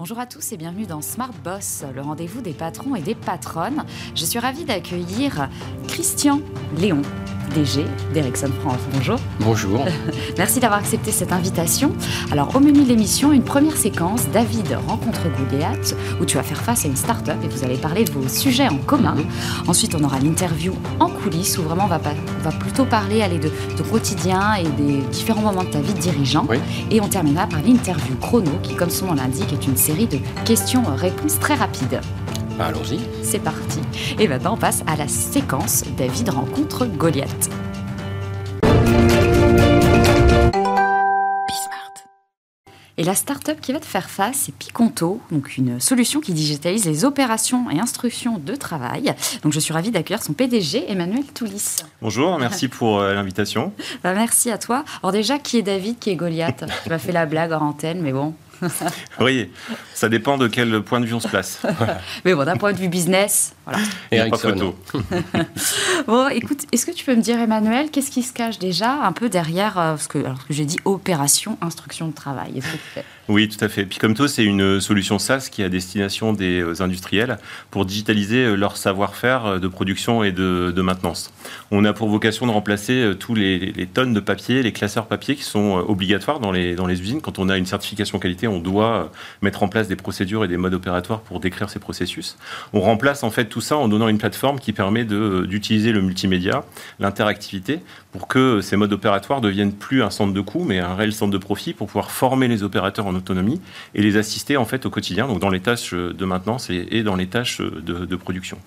Bonjour à tous et bienvenue dans Smart Boss, le rendez-vous des patrons et des patronnes. Je suis ravie d'accueillir Christian Léon, DG d'Ericsson France. Bonjour. Bonjour. Merci d'avoir accepté cette invitation. Alors, au menu de l'émission, une première séquence, David rencontre Goliath, où tu vas faire face à une start-up et vous allez parler de vos sujets en commun. Ensuite, on aura l'interview en coulisses, où vraiment on va, pas- on va plutôt parler de, de quotidien et des différents moments de ta vie de dirigeant. Oui. Et on terminera par l'interview chrono, qui, comme son nom l'indique, est une série de questions-réponses très rapides. Bah, Allons-y. C'est parti. Et maintenant, on passe à la séquence David rencontre Goliath. Et la start-up qui va te faire face, c'est Piconto, donc une solution qui digitalise les opérations et instructions de travail. Donc je suis ravie d'accueillir son PDG, Emmanuel Toulis. Bonjour, merci pour euh, l'invitation. Bah, merci à toi. Alors déjà, qui est David, qui est Goliath? Tu m'as fait la blague en antenne, mais bon. Oui, ça dépend de quel point de vue on se place. Mais bon, d'un point de vue business, voilà. Il y a pas Ericsson. photo. Bon, écoute, est-ce que tu peux me dire, Emmanuel, qu'est-ce qui se cache déjà un peu derrière euh, ce que, alors, ce que j'ai dit opération, instruction de travail Est-ce que tu fais Oui, tout à fait. Picomto, c'est une solution SaaS qui est à destination des euh, industriels pour digitaliser euh, leur savoir-faire euh, de production et de, de maintenance. On a pour vocation de remplacer euh, tous les, les tonnes de papier, les classeurs papier qui sont euh, obligatoires dans les, dans les usines. Quand on a une certification qualité, on doit euh, mettre en place des procédures et des modes opératoires pour décrire ces processus. On remplace en fait tout ça en donnant une plateforme qui permet de- d'utiliser le multimédia, l'interactivité, pour que ces modes opératoires deviennent plus un centre de coût, mais un réel centre de profit pour pouvoir former les opérateurs en autonomie et les assister en fait au quotidien, donc dans les tâches de maintenance et, dans les tâches de, de production.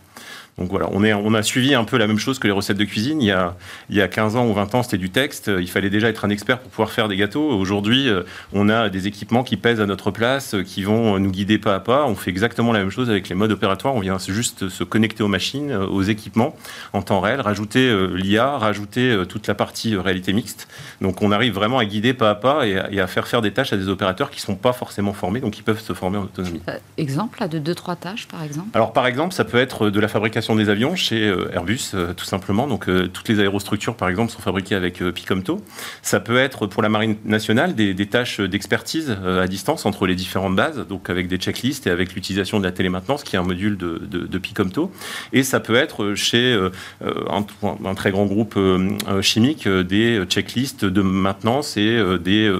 Donc voilà, on, est, on a suivi un peu la même chose que les recettes de cuisine. Il y a, il y a 15 ans ou 20 ans, c'était du texte. Il fallait déjà être un expert pour pouvoir faire des gâteaux. Aujourd'hui, euh, on a des équipements qui pèsent à notre place, euh, qui vont nous guider pas à pas. On fait exactement la même chose avec les modes opératoires. On vient juste se connecter aux machines, euh, aux équipements en temps réel, rajouter euh, l'IA, rajouter euh, toute la partie euh, réalité mixte. Donc on arrive vraiment à guider pas à pas et à, et à faire faire des tâches à des opérateurs qui sont pas forcément formés, donc qui peuvent se former en autonomie. Euh, Exemple là, de deux, trois tâches, par exemple? Alors par exemple, ça peut être de la fabrication des avions chez euh, Airbus, euh, tout simplement. Donc euh, toutes les aérostructures, par exemple, sont fabriquées avec Picomto. Ça peut être pour la marine nationale des, tâches d'expertise à distance entre les différentes bases, donc avec des checklists et avec l'utilisation de la télémaintenance, qui est un module de, de, Picomto. Et ça peut être chez un, un très grand groupe chimique des checklists de maintenance et des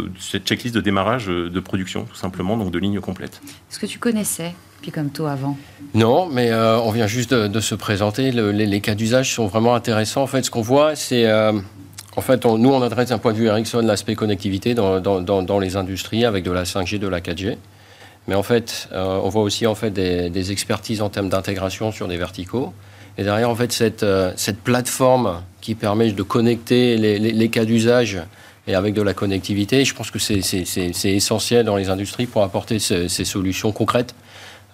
checklists de démarrage de production, tout simplement, donc de lignes complètes. Est-ce que tu connaissais Picomto avant Non, mais euh, on vient juste de, se présenter. Le- les, cas d'usage sont vraiment intéressants. En fait, ce qu'on voit, c'est. euh, en fait, nous, on adresse d'un point de vue Ericsson l'aspect connectivité dans, les industries avec de la 5G, de la 4G. Mais en fait, euh, on voit aussi en fait, des, expertises en termes d'intégration sur des verticaux. Et derrière, en fait, cette, plateforme qui permet de connecter les, cas d'usage et avec de la connectivité, je pense que c'est- essentiel dans les industries pour apporter ce- ces solutions concrètes.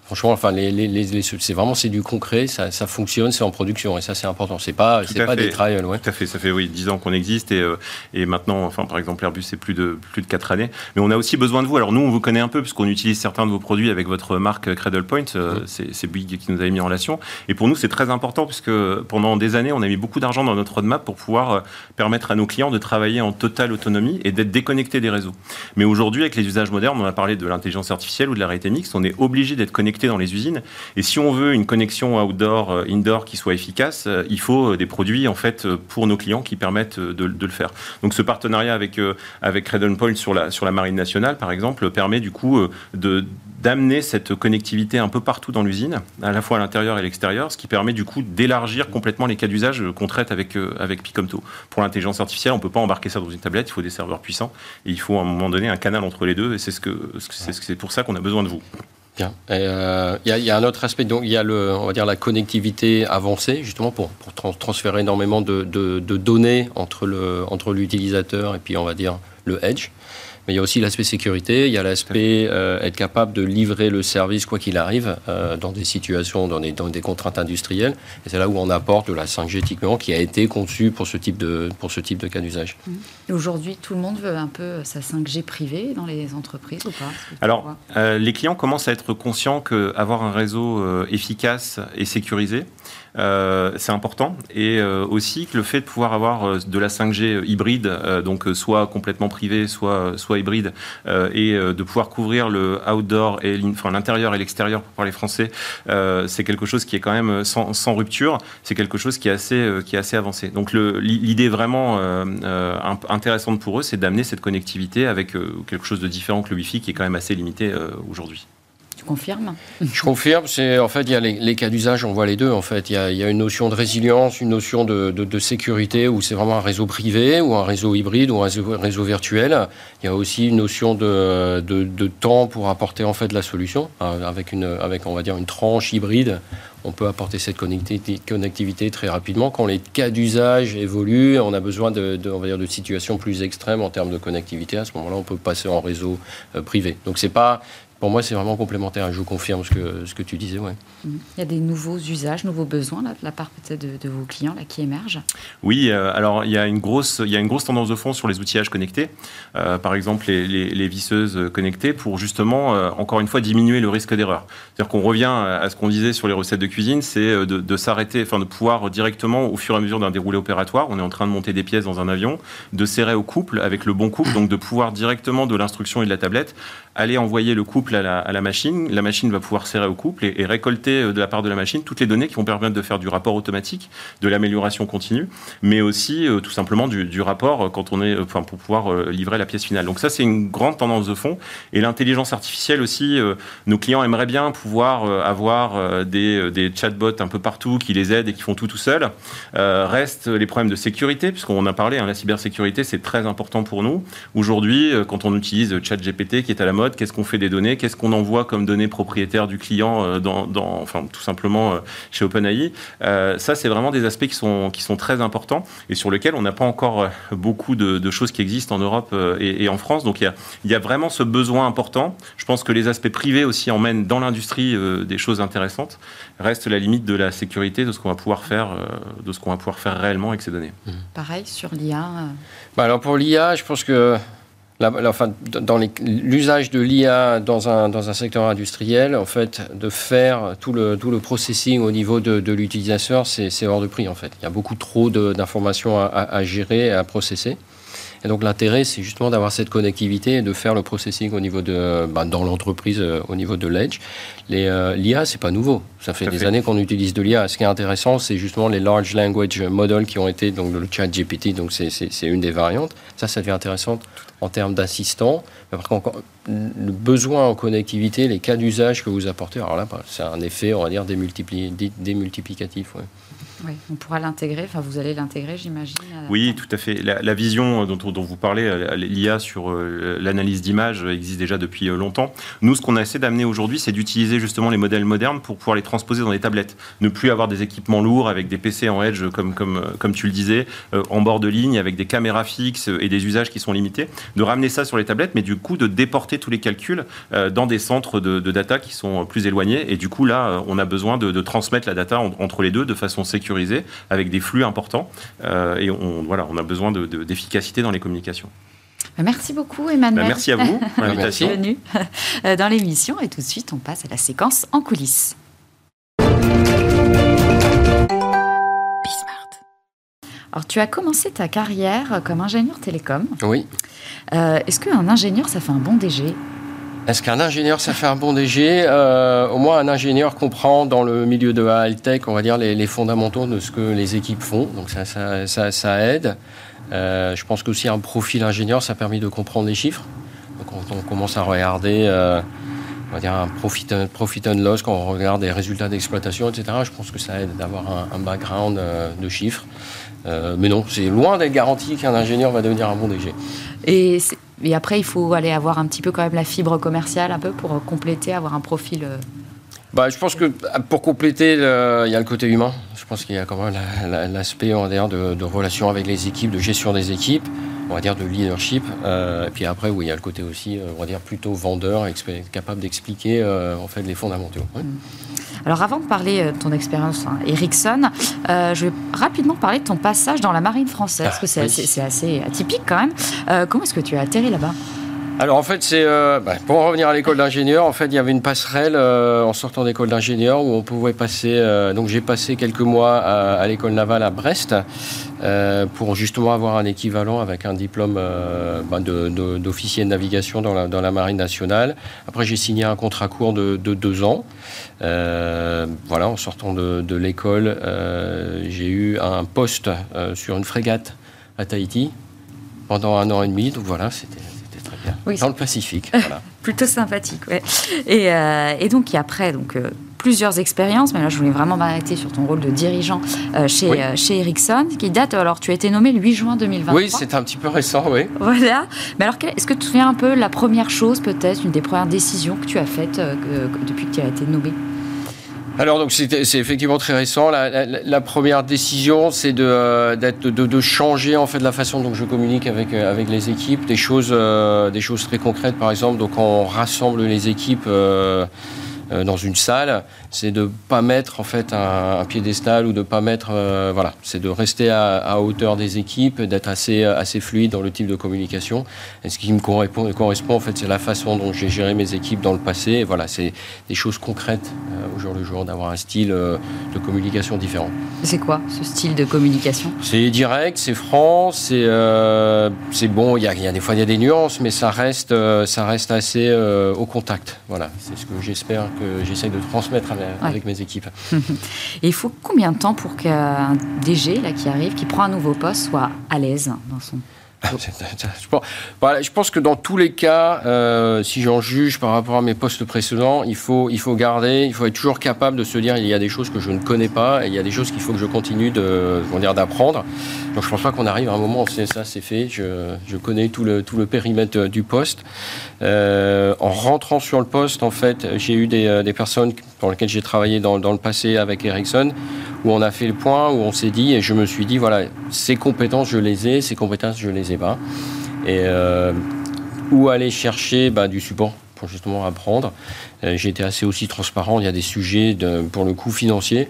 Franchement, enfin, les, les- les- c'est vraiment c'est du concret, ça, ça fonctionne, c'est en production et ça c'est important. C'est pas c'est pas fait. des trials, ouais. Tout à fait, ça fait oui, 10 ans qu'on existe et, euh, et maintenant, enfin, par exemple, Airbus, c'est plus de, plus de 4 années. Mais on a aussi besoin de vous. Alors nous, on vous connaît un peu puisqu'on utilise certains de vos produits avec votre marque Cradle Point. Euh, C'est c'est Bouygues qui nous avait mis en relation. Et pour nous, c'est très important puisque pendant des années, on a mis beaucoup d'argent dans notre roadmap pour pouvoir euh, permettre à nos clients de travailler en totale autonomie et d'être déconnectés des réseaux. Mais aujourd'hui, avec les usages modernes, on a parlé de l'intelligence artificielle ou de la réalité mixte, on est obligé d'être connecté dans les usines. Et si on veut une connexion outdoor, euh, indoor qui soit efficace, euh, il faut euh, des produits en fait pour nos clients qui permettent de, de le faire. Donc ce partenariat avec avec Point sur la sur la marine nationale, par exemple, permet du coup de d'amener cette connectivité un peu partout dans l'usine, à la fois à l'intérieur et à l'extérieur, ce qui permet du coup d'élargir complètement les cas d'usage qu'on traite avec avec Picomto. Pour l'intelligence artificielle, on peut pas embarquer ça dans une tablette, il faut des serveurs puissants et il faut à un moment donné un canal entre les deux et c'est ce que- c'est pour ça qu'on a besoin de vous. Et, euh, Il y, a- il un autre aspect, donc il y a le, on va dire la connectivité avancée, justement pour, pour tran- transférer énormément de, de- de données entre l'utilisateur et puis on va dire le edge. Mais il y a aussi l'aspect sécurité, il y a l'aspect euh, être capable de livrer le service quoi qu'il arrive euh, dans des situations, dans des, dans des contraintes industrielles. Et c'est là où on apporte de la 5G typiquement qui a été conçue pour ce type de, pour ce type de cas d'usage. Et Aujourd'hui, tout le monde veut un peu sa 5G privée dans les entreprises ou pas? Alors, euh, les clients commencent à être conscients qu'avoir un réseau euh, efficace et sécurisé c'est important. Et aussi que le fait de pouvoir avoir de la 5G hybride, donc soit complètement privé, soit, soit hybride, et de pouvoir couvrir le outdoor et l'intérieur et l'extérieur pour parler français, c'est quelque chose qui est quand même sans, sans rupture. C'est quelque chose qui est assez, qui est assez avancé. Donc l'idée vraiment intéressante pour eux, c'est d'amener cette connectivité avec quelque chose de différent que le Wi-Fi qui est quand même assez limité aujourd'hui. Tu confirmes Je confirme. C'est en fait il y a les, cas d'usage, on voit les deux. En fait, il y, a, une notion de résilience, une notion de, sécurité où c'est vraiment un réseau privé ou un réseau hybride ou un réseau, virtuel. Il y a aussi une notion de, temps pour apporter en fait la solution euh, avec une avec on va dire une tranche hybride. On peut apporter cette connectivité, très rapidement. Quand les cas d'usage évoluent, on a besoin de, on va dire, de situations plus extrêmes en termes de connectivité. À ce moment-là, on peut passer en réseau euh, privé. Donc c'est pas pour moi, c'est vraiment complémentaire. Je vous confirme ce que, ce que tu disais. Ouais. Il y a des nouveaux usages, nouveaux besoins là, de la part peut-être de, vos clients là, qui émergent? Oui, euh, alors il y, a une grosse, il y a une grosse tendance de fond sur les outillages connectés. Euh, par exemple, les, les, visseuses connectées pour justement, euh, encore une fois, diminuer le risque d'erreur. C'est-à-dire qu'on revient à ce qu'on disait sur les recettes de cuisine, c'est de, de s'arrêter, enfin de pouvoir directement, au fur et à mesure d'un déroulé opératoire, on est en train de monter des pièces dans un avion, de serrer au couple avec le bon couple, donc de pouvoir directement de l'instruction et de la tablette aller envoyer le couple à la, machine. La machine va pouvoir serrer au couple et, récolter euh, de la part de la machine toutes les données qui vont permettre de faire du rapport automatique, de l'amélioration continue, mais aussi euh, tout simplement du, rapport euh, quand on est, enfin, pour pouvoir livrer la pièce finale. Donc ça, c'est une grande tendance de fond. Et l'intelligence artificielle aussi, nos clients aimeraient bien pouvoir avoir des, chatbots un peu partout qui les aident et qui font tout tout seuls. restent les problèmes de sécurité, puisqu'on a parlé, hein, la cybersécurité, c'est très important pour nous. Aujourd'hui, quand on utilise ChatGPT qui est à la mode, qu'est-ce qu'on fait des données, qu'est-ce qu'on envoie comme données propriétaires du client euh, dans, enfin, tout simplement euh, chez OpenAI. Euh, ça, c'est vraiment des aspects qui sont, qui sont très importants et sur lesquels on n'a pas encore beaucoup de, choses qui existent en Europe et, en France. Donc il y, a, il y, a, vraiment ce besoin important. Je pense que les aspects privés aussi emmènent dans l'industrie des choses intéressantes. Reste la limite de la sécurité, de ce qu'on va pouvoir faire, de ce qu'on va pouvoir faire réellement avec ces données. Pareil sur l'IA. Bah alors pour l'IA, je pense que enfin, dans l'usage de l'IA dans un, dans un secteur industriel, en fait, de faire tout le, tout le processing au niveau de, de l'utilisateur, c'est hors de prix, en fait. Il y a beaucoup trop d'informations à, à, gérer à processer. Et donc l'intérêt, c'est justement d'avoir cette connectivité et de faire le processing au niveau de, bah, dans l'entreprise, euh, au niveau de l'edge. Euh, L'IA, c'est pas nouveau. Ça fait des années qu'on utilise de l'IA. Ce qui est intéressant, c'est justement les large language models qui ont été donc le chat GPT. Donc c'est une des variantes. Ça, ça devient intéressant en termes d'assistants. Le besoin en connectivité, les cas d'usage que vous apportez, alors là, bah, c'est un effet, on va dire, démultiplicatif. Oui, on pourra l'intégrer, enfin vous allez l'intégrer, j'imagine. Oui, tout à fait. La, vision dont, dont, vous parlez, euh, l'IA sur euh, l'analyse d'image existe déjà depuis euh, longtemps. Nous, ce qu'on a essayé d'amener aujourd'hui, c'est d'utiliser justement les modèles modernes pour pouvoir les transposer dans des tablettes. Ne plus avoir des équipements lourds avec des PC en edge, comme, comme, comme tu le disais, en bord de ligne, avec des caméras fixes et des usages qui sont limités. De ramener ça sur les tablettes, mais du coup de déporter tous les calculs dans des centres de, data qui sont plus éloignés. Et du coup, là, on a besoin de, transmettre la data entre les deux de façon avec des flux importants. Euh, et on, voilà, on a besoin d'efficacité dans les communications. Merci beaucoup Emmanuel. Bah, merci à vous pour l'invitation. Euh, dans l'émission et tout de suite on passe à la séquence en coulisses. Alors, tu as commencé ta carrière comme ingénieur télécom. Oui. Euh, est-ce qu'un ingénieur, ça fait un bon DG est-ce qu'un ingénieur, ça fait un bon DG euh, Au moins, un ingénieur comprend dans le milieu de la tech, on va dire, les, fondamentaux de ce que les équipes font. Donc ça, aide. Euh, je pense qu'aussi un profil ingénieur, ça a permis de comprendre les chiffres. Donc quand on commence à regarder, euh, on va dire un profit, profit and loss, quand on regarde les résultats d'exploitation, etc., je pense que ça aide d'avoir un, un, background de chiffres. mais non, c'est loin d'être garanti qu'un ingénieur va devenir un bon DG. Et et après, il faut aller avoir un petit peu quand même la fibre commerciale, un peu pour euh, compléter, avoir un profil. Euh. Bah, je pense que pour compléter, il y a le côté humain. Je pense qu'il y a quand même l'aspect de, de relation avec les équipes, de gestion des équipes, on va dire de leadership. Euh, et puis après, oui, il y a le côté aussi, on va dire plutôt vendeur, capable d'expliquer en fait les fondamentaux. Mm. Alors avant de parler de ton expérience hein, Ericsson, je vais rapidement parler de ton passage dans la marine française, parce que c'est assez, assez, atypique quand même. comment est-ce que tu as atterri là-bas? Alors en fait, c'est euh, bah, pour en revenir à l'école d'ingénieur, en fait, il y avait une passerelle euh, en sortant d'école d'ingénieur où on pouvait passer. euh, donc j'ai passé quelques mois à, à l'école navale à Brest euh, pour justement avoir un équivalent avec un diplôme euh, de- d'officier de, navigation dans la, marine nationale. Après, j'ai signé un contrat court de, de deux ans. Euh, voilà, en sortant de, l'école, j'ai eu un poste sur une frégate à Tahiti pendant un an et demi. Donc voilà, c'était très bien. Oui, Dans le Pacifique. voilà. Plutôt sympathique, ouais. Et, euh, et donc, il y a après donc, euh, plusieurs expériences, mais là, je voulais vraiment m'arrêter sur ton rôle de dirigeant euh, chez, Oui. euh, chez Ericsson, qui date, alors tu as été nommé le 8 juin 2023. Oui, c'est un petit peu récent, oui. Voilà. Mais alors, est-ce que tu te souviens un peu la première chose, peut-être, une des premières décisions que tu as faites depuis que tu as été nommé? Alors donc c'est effectivement très récent. La, première décision, c'est de, euh, de, changer en fait la façon dont je communique avec euh, les équipes, des choses euh, des choses très concrètes. Par exemple, donc on rassemble les équipes. Dans une salle, c'est de pas mettre en fait un, un piédestal ou de pas mettre euh, voilà, c'est de rester à, à hauteur des équipes, d'être assez assez fluide dans le type de communication. Et ce qui me correspond, correspond en fait, c'est la façon dont j'ai géré mes équipes dans le passé. Et voilà, c'est des choses concrètes euh, au jour le jour, d'avoir un style euh, de communication différent. C'est quoi ce style de communication? C'est direct, c'est franc, c'est euh, c'est bon. Il y a, y a des fois il y a des nuances, mais ça reste euh, ça reste assez euh, au contact. Voilà, c'est ce que j'espère que j'essaye de transmettre avec, avec mes équipes. Et il faut combien de temps pour qu'un DG là, qui arrive, qui prend un nouveau poste, soit à l'aise dans son... Je pense, que dans tous les cas, euh, si j'en juge par rapport à mes postes précédents, il faut, il faut garder, il faut être toujours capable de se dire il y a des choses que je ne connais pas et il y a des choses qu'il faut que je continue de, dire, d'apprendre. Donc je pense pas qu'on arrive à un moment où c'est ça, c'est fait. Je, connais tout le, tout le périmètre euh, du poste. Euh, en rentrant sur le poste, en fait, j'ai eu des, des personnes pour lesquelles j'ai travaillé dans, dans le passé avec Ericsson où on a fait le point, où on s'est dit, et je me suis dit, voilà, ces compétences, je les ai, ces compétences, je les ai pas. Et euh, où aller chercher bah, du support pour justement apprendre. Euh, j'ai été assez aussi transparent, il y a des sujets, pour le coup, financiers.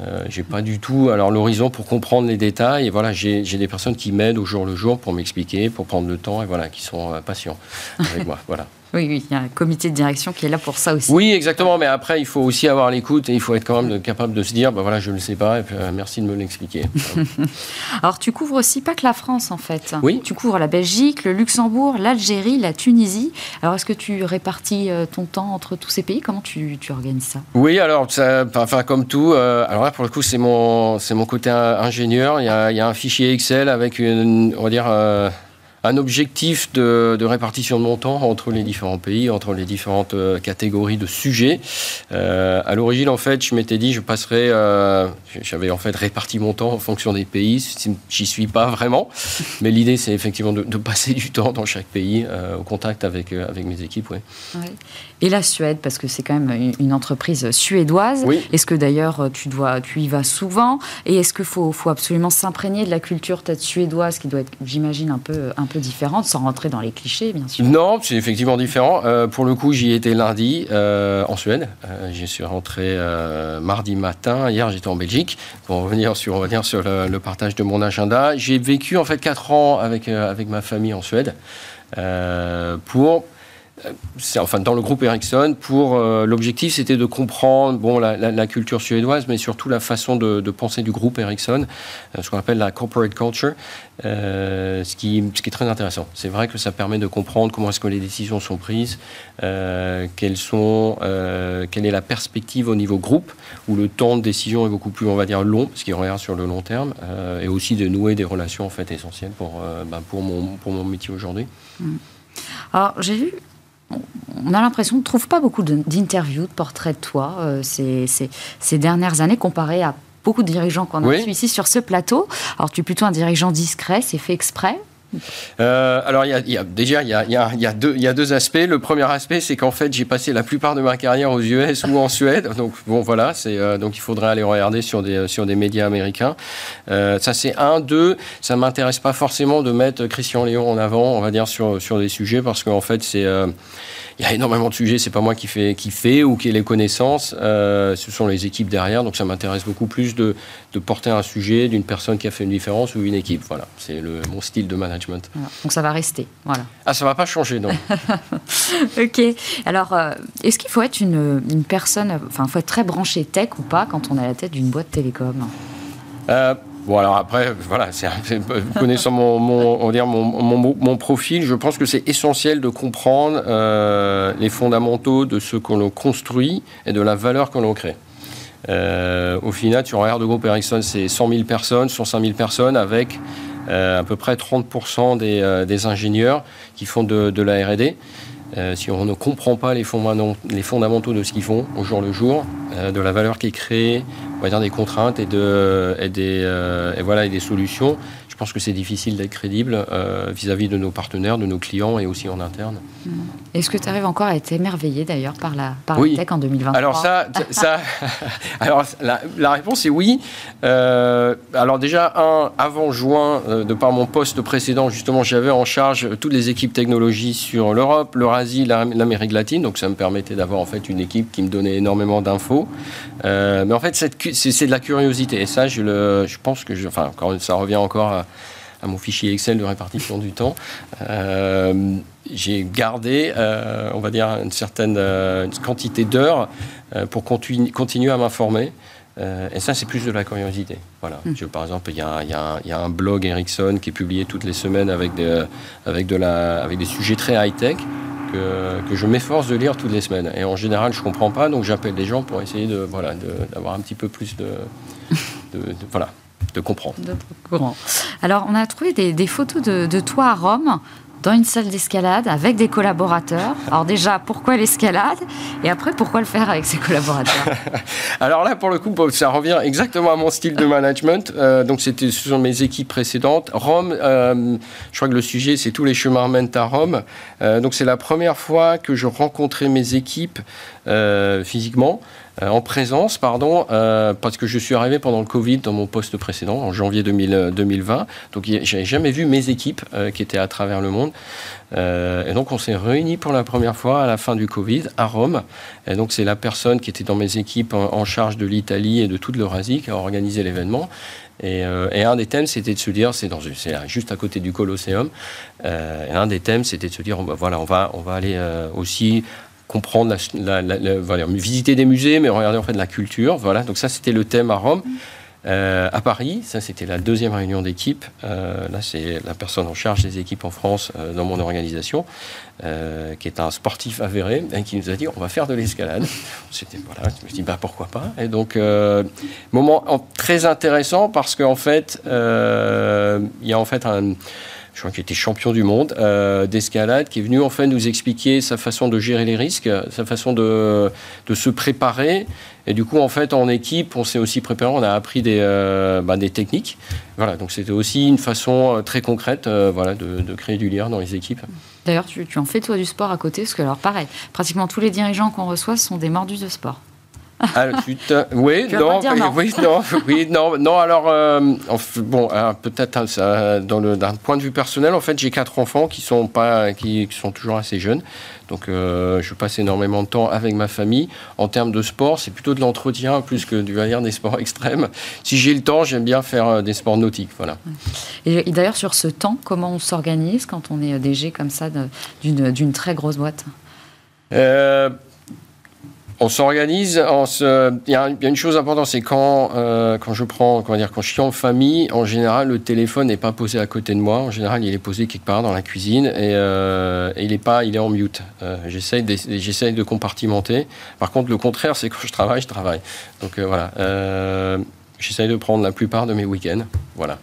Euh, j'ai pas du tout alors l'horizon pour comprendre les détails voilà j'ai j'ai des personnes qui m'aident au jour le jour pour m'expliquer pour prendre le temps et voilà qui sont euh, patients avec moi voilà Oui, oui, il y a un comité de direction qui est là pour ça aussi. oui, exactement. Mais après, il faut aussi avoir l'écoute et il faut être quand même capable de se dire, bah voilà, je ne le sais pas, et puis, euh, merci de me l'expliquer. Alors, tu couvres aussi pas que la France, en fait. Oui. Tu couvres la Belgique, le Luxembourg, l'Algérie, la Tunisie. Alors, est-ce que tu répartis euh, ton temps entre tous ces pays? Comment tu, tu organises ça? Oui, alors, ça, enfin, comme tout, euh, alors là, pour le coup, c'est mon, mon côté in- ingénieur. Il y, a, il y a un fichier Excel avec une, on va dire, euh, un objectif de, de répartition de mon temps entre les différents pays, entre les différentes euh, catégories de sujets. Euh, à l'origine, en fait, je m'étais dit, je passerais, euh, j'avais en fait réparti mon temps en fonction des pays. J'y suis pas vraiment, mais l'idée, c'est effectivement de, de passer du temps dans chaque pays, euh, au contact avec, avec mes équipes. Ouais. Et la Suède, parce que c'est quand même une- une entreprise suédoise. Oui. Est-ce que d'ailleurs tu dois, tu y vas souvent? Et est-ce qu'il faut, faut absolument s'imprégner de la culture peut-être suédoise, qui doit être, j'imagine, un peu, un peu différente, sans rentrer dans les clichés, bien sûr. Non, c'est effectivement différent. Euh, pour le coup, j'y étais lundi euh, en Suède. Euh, J'y suis rentré mardi matin. Hier, j'étais en Belgique pour revenir sur, sur le, partage de mon agenda. J'ai vécu en fait quatre ans avec, avec ma famille en Suède pour c'est enfin dans le groupe Ericsson pour euh, l'objectif c'était de comprendre bon la, culture suédoise mais surtout la façon de, penser du groupe Ericsson euh, ce qu'on appelle la corporate culture euh, ce qui est très intéressant c'est vrai que ça permet de comprendre comment est-ce que les décisions sont prises quelles sont quelle est la perspective au niveau groupe où le temps de décision est beaucoup plus on va dire long ce qui regarde sur le long terme et aussi de nouer des relations en fait essentielles pour ben, pour mon pour mon métier aujourd'hui Alors, j'ai vu. On a l'impression qu'on ne trouve pas beaucoup d'interviews, de portraits de toi euh, ces, ces- ces dernières années comparé à beaucoup de dirigeants qu'on a Oui. reçus ici sur ce plateau. Alors, tu es plutôt un dirigeant discret, c'est fait exprès. Euh, alors, déjà, il y a, deux, aspects. Le premier aspect, c'est qu'en fait, j'ai passé la plupart de ma carrière aux US ou en Suède. Donc, bon, voilà, euh, donc il faudrait aller regarder sur des, des médias américains. Euh, ça, c'est un. Deux, ça m'intéresse pas forcément de mettre Christian Léon en avant, on va dire, sur, sur des sujets, parce qu'en fait, c'est. Euh, il y a énormément de sujets. C'est pas moi qui fait, qui fait ou qui ai les connaissances. ce sont les équipes derrière. Donc ça m'intéresse beaucoup plus de, de, porter un sujet d'une personne qui a fait une différence ou une équipe. Voilà, c'est mon style de management. Donc ça va rester. Voilà. Ah, ça va pas changer, non. ok. Alors, est-ce qu'il faut être une, une personne, enfin, faut être très branché tech ou pas quand on est à la tête d'une boîte télécom? Bon, alors après, voilà, connaissant mon, profil, je pense que c'est essentiel de comprendre euh, les fondamentaux de ce qu'on construit et de la valeur que l'on crée. Euh, au final, tu regardes le groupe Ericsson, c'est 100 000 personnes, 105 000 personnes avec euh, à peu près 30% des, des, ingénieurs qui font de, de la R&D. Euh, si on ne comprend pas les, fondamentaux de ce qu'ils font au jour le jour, euh, de la valeur qui est créée, on va dire des contraintes et, de, et des, euh, voilà, et des solutions, je pense que c'est difficile d'être crédible euh, vis-à-vis de nos partenaires, de nos clients et aussi en interne. Hmm. Est-ce que tu arrives encore à être émerveillé d'ailleurs par la, par la tech en 2023 Alors ça, ça alors la, réponse est oui. Euh, alors déjà, un, avant juin, euh, de par mon poste précédent, justement, j'avais en charge toutes les équipes technologies sur l'Europe, l'Eurasie, l'Amérique latine, donc ça me permettait d'avoir en fait une équipe qui me donnait énormément d'infos. Mais en fait, c'est de la curiosité et ça, je, le, je pense que, je, enfin, ça revient encore à à mon fichier Excel de répartition du temps, euh, j'ai gardé, euh, on va dire, une certaine euh, quantité d'heures pour continuer à m'informer. et ça, c'est plus de la curiosité. Voilà. Hmm. par exemple, il y, a, un blog Ericsson qui est publié toutes les semaines avec des, avec de la, avec des sujets très high-tech que, je m'efforce de lire toutes les semaines. Et en général, je ne comprends pas, donc j'appelle des gens pour essayer de, voilà, d'avoir un petit peu plus de, de voilà, de comprendre. Alors, on a trouvé des, photos de, toi à Rome dans une salle d'escalade avec des collaborateurs. Alors déjà, pourquoi l'escalade Et après, pourquoi le faire avec ses collaborateurs? Alors là, pour le coup, ça revient exactement à mon style de management. Euh, donc c'était sur mes équipes précédentes. Rome, euh, je crois que le sujet, c'est tous les chemins mènent à Rome. Euh, donc c'est la première fois que je rencontrais mes équipes physiquement. Euh, en présence, pardon, euh, parce que je suis arrivé pendant le Covid dans mon poste précédent, en janvier 2020. Donc, j'avais jamais vu mes équipes euh, qui étaient à travers le monde. et donc, on s'est réunis pour la première fois à la fin du Covid à Rome. Et donc, c'est la personne qui était dans mes équipes en, charge de l'Italie et de toute l'Eurasie qui a organisé l'événement. Et, un des thèmes, c'était de se dire, c'est juste à côté du Colosseum. et un des thèmes, c'était de se dire, voilà, on va, on va aller aussi comprendre, la, visiter des musées, mais regarder en fait la culture. Voilà, donc ça c'était le thème à Rome. Euh, à Paris, ça c'était la deuxième réunion d'équipe. Euh, là, c'est la personne en charge des équipes en France euh, dans mon organisation, qui est un sportif avéré, et qui nous a dit on va faire de l'escalade. C'était voilà, je me dit bah pourquoi pas. Et donc moment très intéressant parce qu'en fait, il y a en fait un je crois qu'il était champion du monde euh, d'escalade, qui est venu en fait nous expliquer sa façon de gérer les risques, sa façon de, de se préparer. Et du coup, en fait, en équipe, on s'est aussi préparé, on a appris des, euh, bah, des techniques. Voilà, donc c'était aussi une façon euh, très concrète voilà, de, de, créer du lien dans les équipes. D'ailleurs, tu, tu en fais toi du sport à côté, parce que alors pareil, pratiquement tous les dirigeants qu'on reçoit sont des mordus de sport. Ah, oui, non, oui, non, oui, non, non. Alors, euh, bon, peut-être hein, d'un point de vue personnel, en fait, j'ai quatre enfants qui sont pas, qui, sont toujours assez jeunes. Donc, euh, je passe énormément de temps avec ma famille. En termes de sport, c'est plutôt de l'entretien plus que du des sports extrêmes. Si j'ai le temps, j'aime bien faire euh, des sports nautiques, voilà. Et, d'ailleurs, sur ce temps, comment on s'organise quand on est DG comme ça d'une très grosse boîte? On s'organise. Il, y, a une chose importante, c'est quand, euh, quand je prends, comment dire, quand je suis en famille, en général, le téléphone n'est pas posé à côté de moi. En général, il est posé quelque part dans la cuisine et, euh, il est pas, il est en mute. Euh, j'essaye, de, j'essaye de compartimenter. Par contre, le contraire, c'est quand je travaille, je travaille. Donc voilà, j'essaye de prendre la plupart de mes week-ends. Voilà.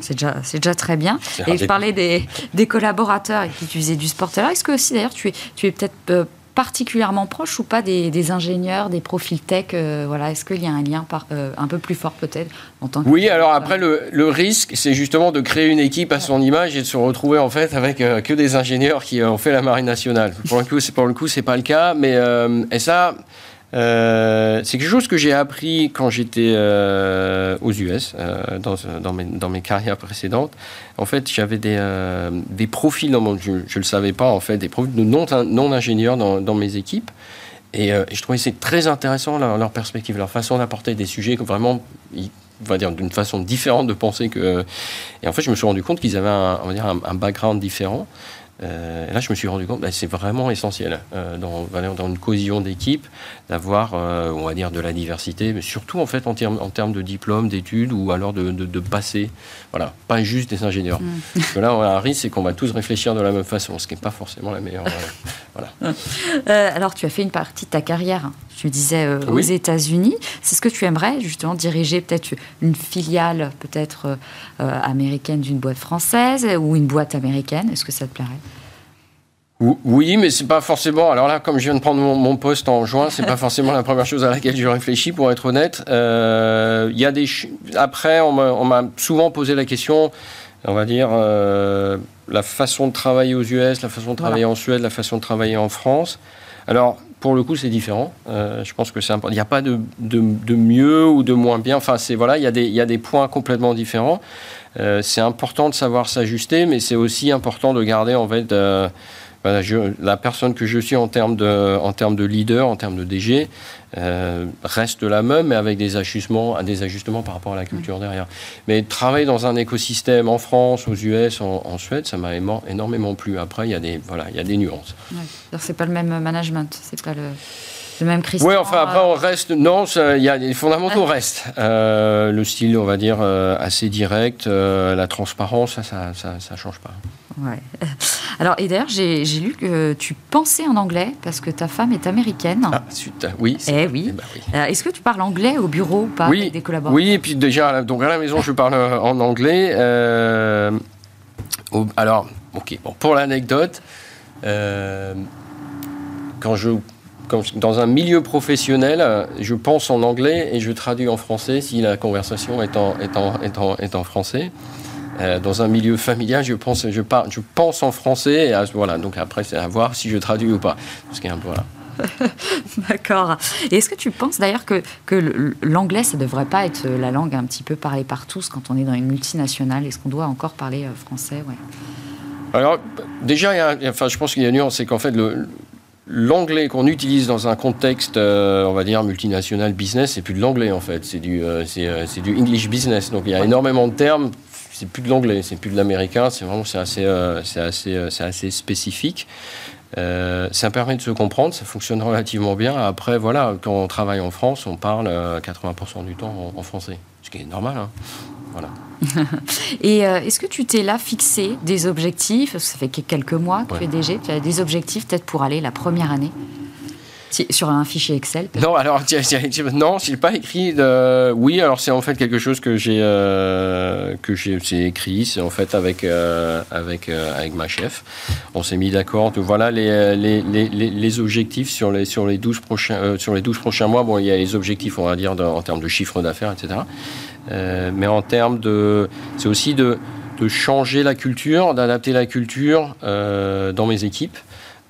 C'est déjà, c'est déjà très bien. Et je parlais des, des collaborateurs qui utilisaient du sport. Est-ce que aussi, d'ailleurs, tu es, tu es peut-être particulièrement proche ou pas des, ingénieurs, des profils tech euh, voilà, Est-ce qu'il y a un lien par, euh, un peu plus fort peut-être en tant que Oui, alors après, le, le risque, c'est justement de créer une équipe à son image et de se retrouver en fait avec euh, que des ingénieurs qui ont fait la marine nationale. Pour le coup, c'est, pour le coup, c'est pas le cas, mais et ça... euh, c'est quelque chose que j'ai appris quand j'étais euh, aux US, euh, dans, dans, mes, dans, mes, carrières précédentes. En fait, j'avais des, des, profils, dans je ne le savais pas, en fait, des profils de non-ingénieurs non dans, mes équipes. Et, je trouvais c'est très intéressant leur, perspective, leur façon d'apporter des sujets vraiment, on va dire, d'une façon différente de penser que. Et en fait, je me suis rendu compte qu'ils avaient on va dire, un background différent. Euh, et là, je me suis rendu compte que bah, c'est vraiment essentiel euh, dans, dans, une cohésion d'équipe d'avoir, euh, on va dire, de la diversité, mais surtout en fait en termes, en de diplôme, d'études ou alors de, de, passer. Voilà, pas juste des ingénieurs. Mm. Parce que là, on a un risque, c'est qu'on va tous réfléchir de la même façon, ce qui n'est pas forcément la meilleure. voilà. alors, tu as fait une partie de ta carrière hein. Tu disais aux États-Unis. C'est ce que tu aimerais justement diriger peut-être une filiale peut-être américaine d'une boîte française ou une boîte américaine? Est-ce que ça te plairait? Oui, mais c'est pas forcément. Alors là, comme je viens de prendre mon, poste en juin, c'est pas forcément la première chose à laquelle je réfléchis, pour être honnête. Euh, il y a des. Après, on m'a souvent posé la question. On va dire euh, la façon de travailler aux US, la façon de travailler en Suède, la façon de travailler en France. Alors, pour le coup, c'est différent. Euh, je pense que c'est important. Il n'y a pas de, de, mieux ou de moins bien. Enfin, c'est voilà, il y, a des, il y a des points complètement différents. c'est important de savoir s'ajuster, mais c'est aussi important de garder en fait la personne que je suis en termes de, en termes de leader, en termes de DG, euh, reste la même, mais avec des ajustements, des ajustements par rapport à la culture derrière. Mais travailler dans un écosystème en France, aux US, en, Suède, ça m'a énormément plu. Après, il y a des, voilà, il y a des nuances. Ouais. C'est pas le même management, c'est pas le même Christian. Oui, enfin après on reste. Non, il y a les fondamentaux restent. Euh, le style, on va dire euh, assez direct, la transparence, ça, ça, ça, ça change pas. Ouais. Alors, et d'ailleurs, j'ai lu que tu pensais en anglais parce que ta femme est américaine. Ah, suite, oui. Eh oui. Eh ben oui. Euh, est-ce que tu parles anglais au bureau ou pas oui, avec des collaborateurs Oui, et puis déjà, donc à la maison, je parle euh, en anglais. Euh, alors, ok, bon, pour l'anecdote, quand je dans un milieu professionnel, je pense en anglais et je traduis en français si la conversation est en, est en, est en, est en français. Euh, dans un milieu familial, je pense, je, parle, je pense en français. Et voilà, donc après, c'est à voir si je traduis ou pas. Parce qu'il un peu, voilà. D'accord. Et est-ce que tu penses d'ailleurs que, que l'anglais, ça ne devrait pas être la langue un petit peu parlée par tous quand on est dans une multinationale? Est-ce qu'on doit encore parler euh, français? Ouais. Alors, déjà, il y a, enfin, je pense qu'il y a une nuance, c'est qu'en fait, le, L'anglais qu'on utilise dans un contexte, euh, on va dire, multinational business, c'est plus de l'anglais en fait, c'est du, c'est, du English business. Donc il y a énormément de termes c'est plus de l'anglais, c'est plus de l'américain, c'est vraiment c'est assez, euh, c'est assez, euh, c'est assez spécifique. Euh, ça permet de se comprendre, ça fonctionne relativement bien. Après, voilà, quand on travaille en France, on parle 80% du temps en, français, ce qui est normal. Hein. Voilà. Et est-ce que tu t'es là fixé des objectifs? Ça fait quelques mois que tu es DG. Tu as des objectifs peut-être pour aller la première année? Sur un fichier Excel Non, alors, non, je n'ai pas écrit. De... Oui, alors c'est en fait quelque chose que j'ai euh, que j'ai écrit. C'est en fait avec, euh, avec, euh, avec ma chef. On s'est mis d'accord. Voilà les, les, les, les, objectifs sur les, sur, les 12 prochains, sur les 12 prochains mois. Bon, il y a les objectifs, on va dire, en termes de chiffre d'affaires, etc. mais en termes de. C'est aussi de, de changer la culture, d'adapter la culture dans mes équipes.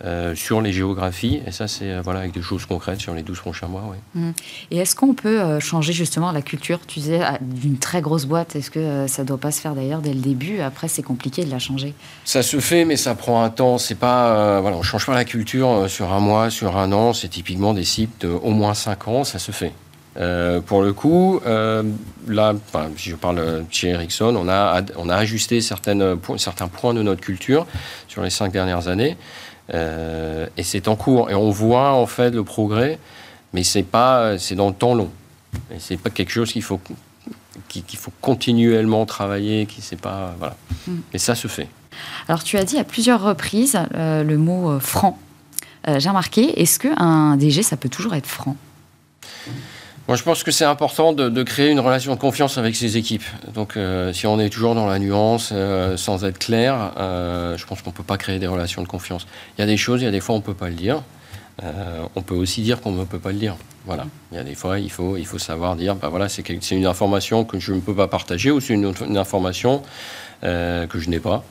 Euh, sur les géographies. Et ça, c'est euh, voilà, avec des choses concrètes sur les 12 prochains mois. Mmh. Et est-ce qu'on peut euh, changer justement la culture, tu disais, d'une très grosse boîte? Est-ce que ça ne doit pas se faire d'ailleurs dès le début? Après, c'est compliqué de la changer. Ça se fait, mais ça prend un temps. C'est pas, voilà, on ne change pas la culture sur un mois, sur un an. C'est typiquement des sites au moins 5 ans, ça se fait. Pour le coup, là, si je parle chez Ericsson, on a, on a ajusté certaines, certains points de notre culture sur les cinq dernières années. Euh, et c'est en cours. Et on voit en fait le progrès, mais c'est pas, c'est dans le temps long. Et c'est pas quelque chose qu'il faut qu'il faut continuellement travailler, qui c'est pas voilà. Mm. Mais ça se fait. Alors tu as dit à plusieurs reprises euh, le mot euh, franc. J'ai remarqué. Est-ce qu'un DG ça peut toujours être franc? Moi, je pense que c'est important de, créer une relation de confiance avec ses équipes. Donc, euh, si on est toujours dans la nuance, euh, sans être clair, euh, je pense qu'on ne peut pas créer des relations de confiance. Il y a des choses, il y a des fois, on ne peut pas le dire. on peut aussi dire qu'on ne peut pas le dire. Voilà. Il y a des fois, il faut, il faut savoir dire, bah voilà, c'est une information que je ne peux pas partager ou c'est une, information que je n'ai pas.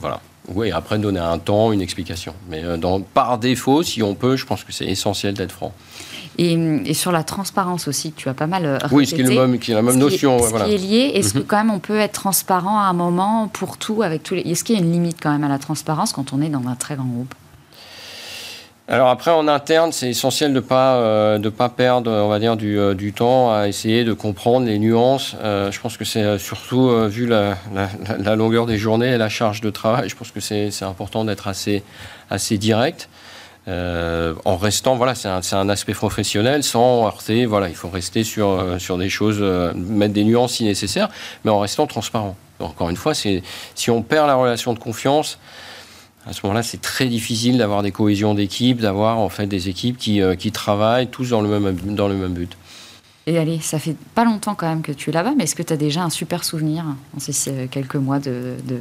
voilà. Oui, après donner un temps, une explication. Mais par défaut, si on peut, je pense que c'est essentiel d'être franc. Et, sur la transparence aussi, tu as pas mal répété. Oui, ce qui est, qui est la même notion. ce qui est lié. Est-ce que mhm. quand même on peut être transparent à un moment pour tout avec tous les... Est-ce qu'il y a une limite quand même à la transparence quand on est dans un très grand groupe? Alors après, en interne, c'est essentiel de ne pas, euh, de pas perdre, on va dire, du, euh, du, temps à essayer de comprendre les nuances. Euh, je pense que c'est surtout, vu la, la, longueur des journées et la charge de travail, je pense que c'est important d'être assez, assez direct. En restant, voilà, c'est un, un, aspect professionnel, sans heurter, voilà, il faut rester sur, sur des choses, mettre des nuances si nécessaire, mais en restant transparent. Encore une fois, si on perd la relation de confiance, à ce moment-là, c'est très difficile d'avoir des cohésions d'équipe, d'avoir en fait des équipes qui, euh, qui, travaillent tous dans le même, dans le même but. Et allez, ça fait pas longtemps quand même que tu es là-bas, mais est-ce que tu as déjà un super souvenir en ces quelques mois de... De,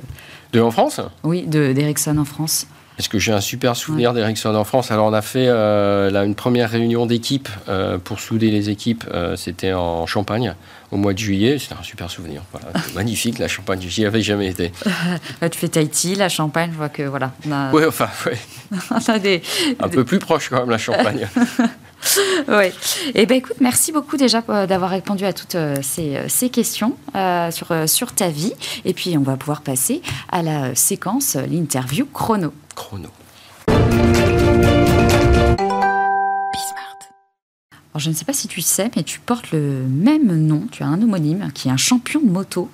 de en France? Oui, d'Ericsson en France. Est-ce que j'ai un super souvenir d'Ericsson en France Alors on a fait euh, là, une première réunion d'équipe euh, pour souder les équipes. Euh, c'était en Champagne au mois de juillet. C'était un super souvenir. Voilà, magnifique la Champagne. J'y avais jamais été. tu fais Tahiti, la Champagne. Je vois que voilà. Oui, enfin, oui. des... un peu plus proche quand même la Champagne. oui. Eh ben, écoute, merci beaucoup déjà d'avoir répondu à toutes ces, ces questions euh, sur, sur ta vie. Et puis, on va pouvoir passer à la séquence, l'interview chrono. Chrono. Alors, je ne sais pas si tu sais, mais tu portes le même nom, tu as un homonyme qui est un champion de moto.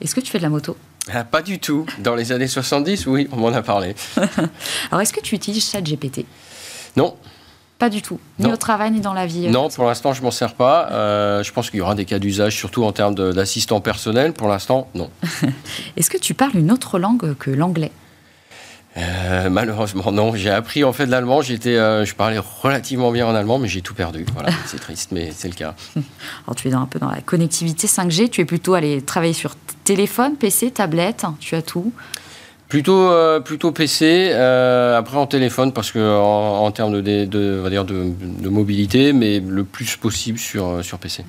Est-ce que tu fais de la moto? Ah, Pas du tout. Dans les années 70, oui, on m'en a parlé. Alors, est-ce que tu utilises ChatGPT? Non. Pas du tout, ni au travail ni dans la vie. Euh, non, pour l'instant, je m'en sers pas. Euh, je pense qu'il y aura des cas d'usage, surtout en termes d'assistant personnel. Pour l'instant, non. Est-ce que tu parles une autre langue que l'anglais? Euh, malheureusement non, j'ai appris en fait l'allemand. J'étais, je parlais relativement bien en allemand, mais j'ai tout perdu. Voilà, c'est triste, mais c'est le cas. Alors tu es un peu dans la connectivité 5G. Tu es plutôt allé travailler sur téléphone, PC, tablette. Tu as tout? Plutôt, euh, plutôt PC, euh, après en téléphone parce que en, termes de, de, va dire de, mobilité, mais le plus possible sur, euh, sur PC.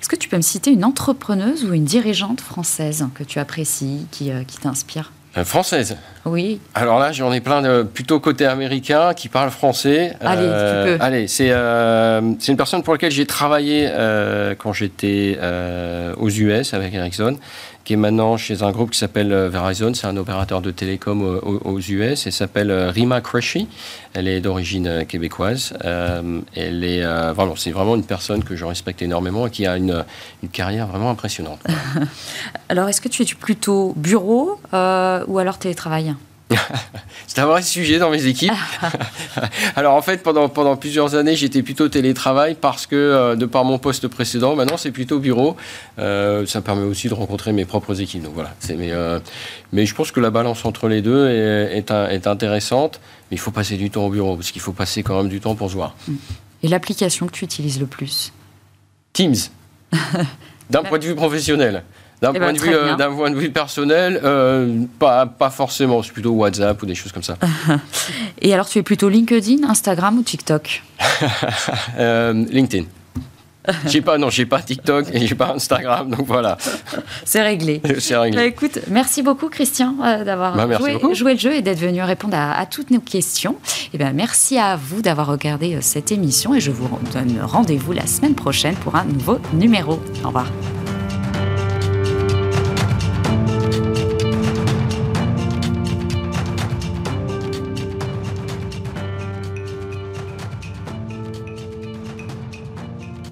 Est-ce que tu peux me citer une entrepreneuse ou une dirigeante française que tu apprécies, qui, qui t'inspire? Française Oui. Alors là, j'en ai plein de plutôt côté américain qui parle français. Allez, tu peux. Allez, c'est c'est une personne pour laquelle j'ai travaillé quand j'étais aux US avec Ericsson qui est maintenant chez un groupe qui s'appelle euh, Verizon. C'est un opérateur de télécom aux, US et s'appelle euh, Rima Crashy. Elle est d'origine euh, québécoise. elle est vraiment, c'est vraiment une personne que je respecte énormément et qui a une, une carrière vraiment impressionnante. alors, est-ce que tu es plutôt bureau ou alors télétravail? c'est un vrai sujet dans mes équipes. Alors en fait, pendant, pendant plusieurs années, j'étais plutôt télétravail parce que, euh, de par mon poste précédent, maintenant c'est plutôt bureau. Euh, ça permet aussi de rencontrer mes propres équipes. Donc voilà. Mais, euh, mais je pense que la balance entre les deux est, est, intéressante. Mais il faut passer du temps au bureau parce qu'il faut passer quand même du temps pour se voir. Et l'application que tu utilises le plus? Teams. D'un point de vue professionnel. D'un eh ben, point, euh, point, de vue personnel, euh, pas, pas forcément. C'est plutôt WhatsApp ou des choses comme ça. Et alors, tu es plutôt LinkedIn, Instagram ou TikTok? Euh, LinkedIn. j'ai pas, non, j'ai pas TikTok et j'ai pas Instagram, donc voilà. C'est réglé. C'est réglé. Bah, écoute, merci beaucoup Christian d'avoir bah, joué, le jeu et d'être venu répondre à, toutes nos questions. Et eh ben merci à vous d'avoir regardé cette émission et je vous donne rendez-vous la semaine prochaine pour un nouveau numéro. Au revoir.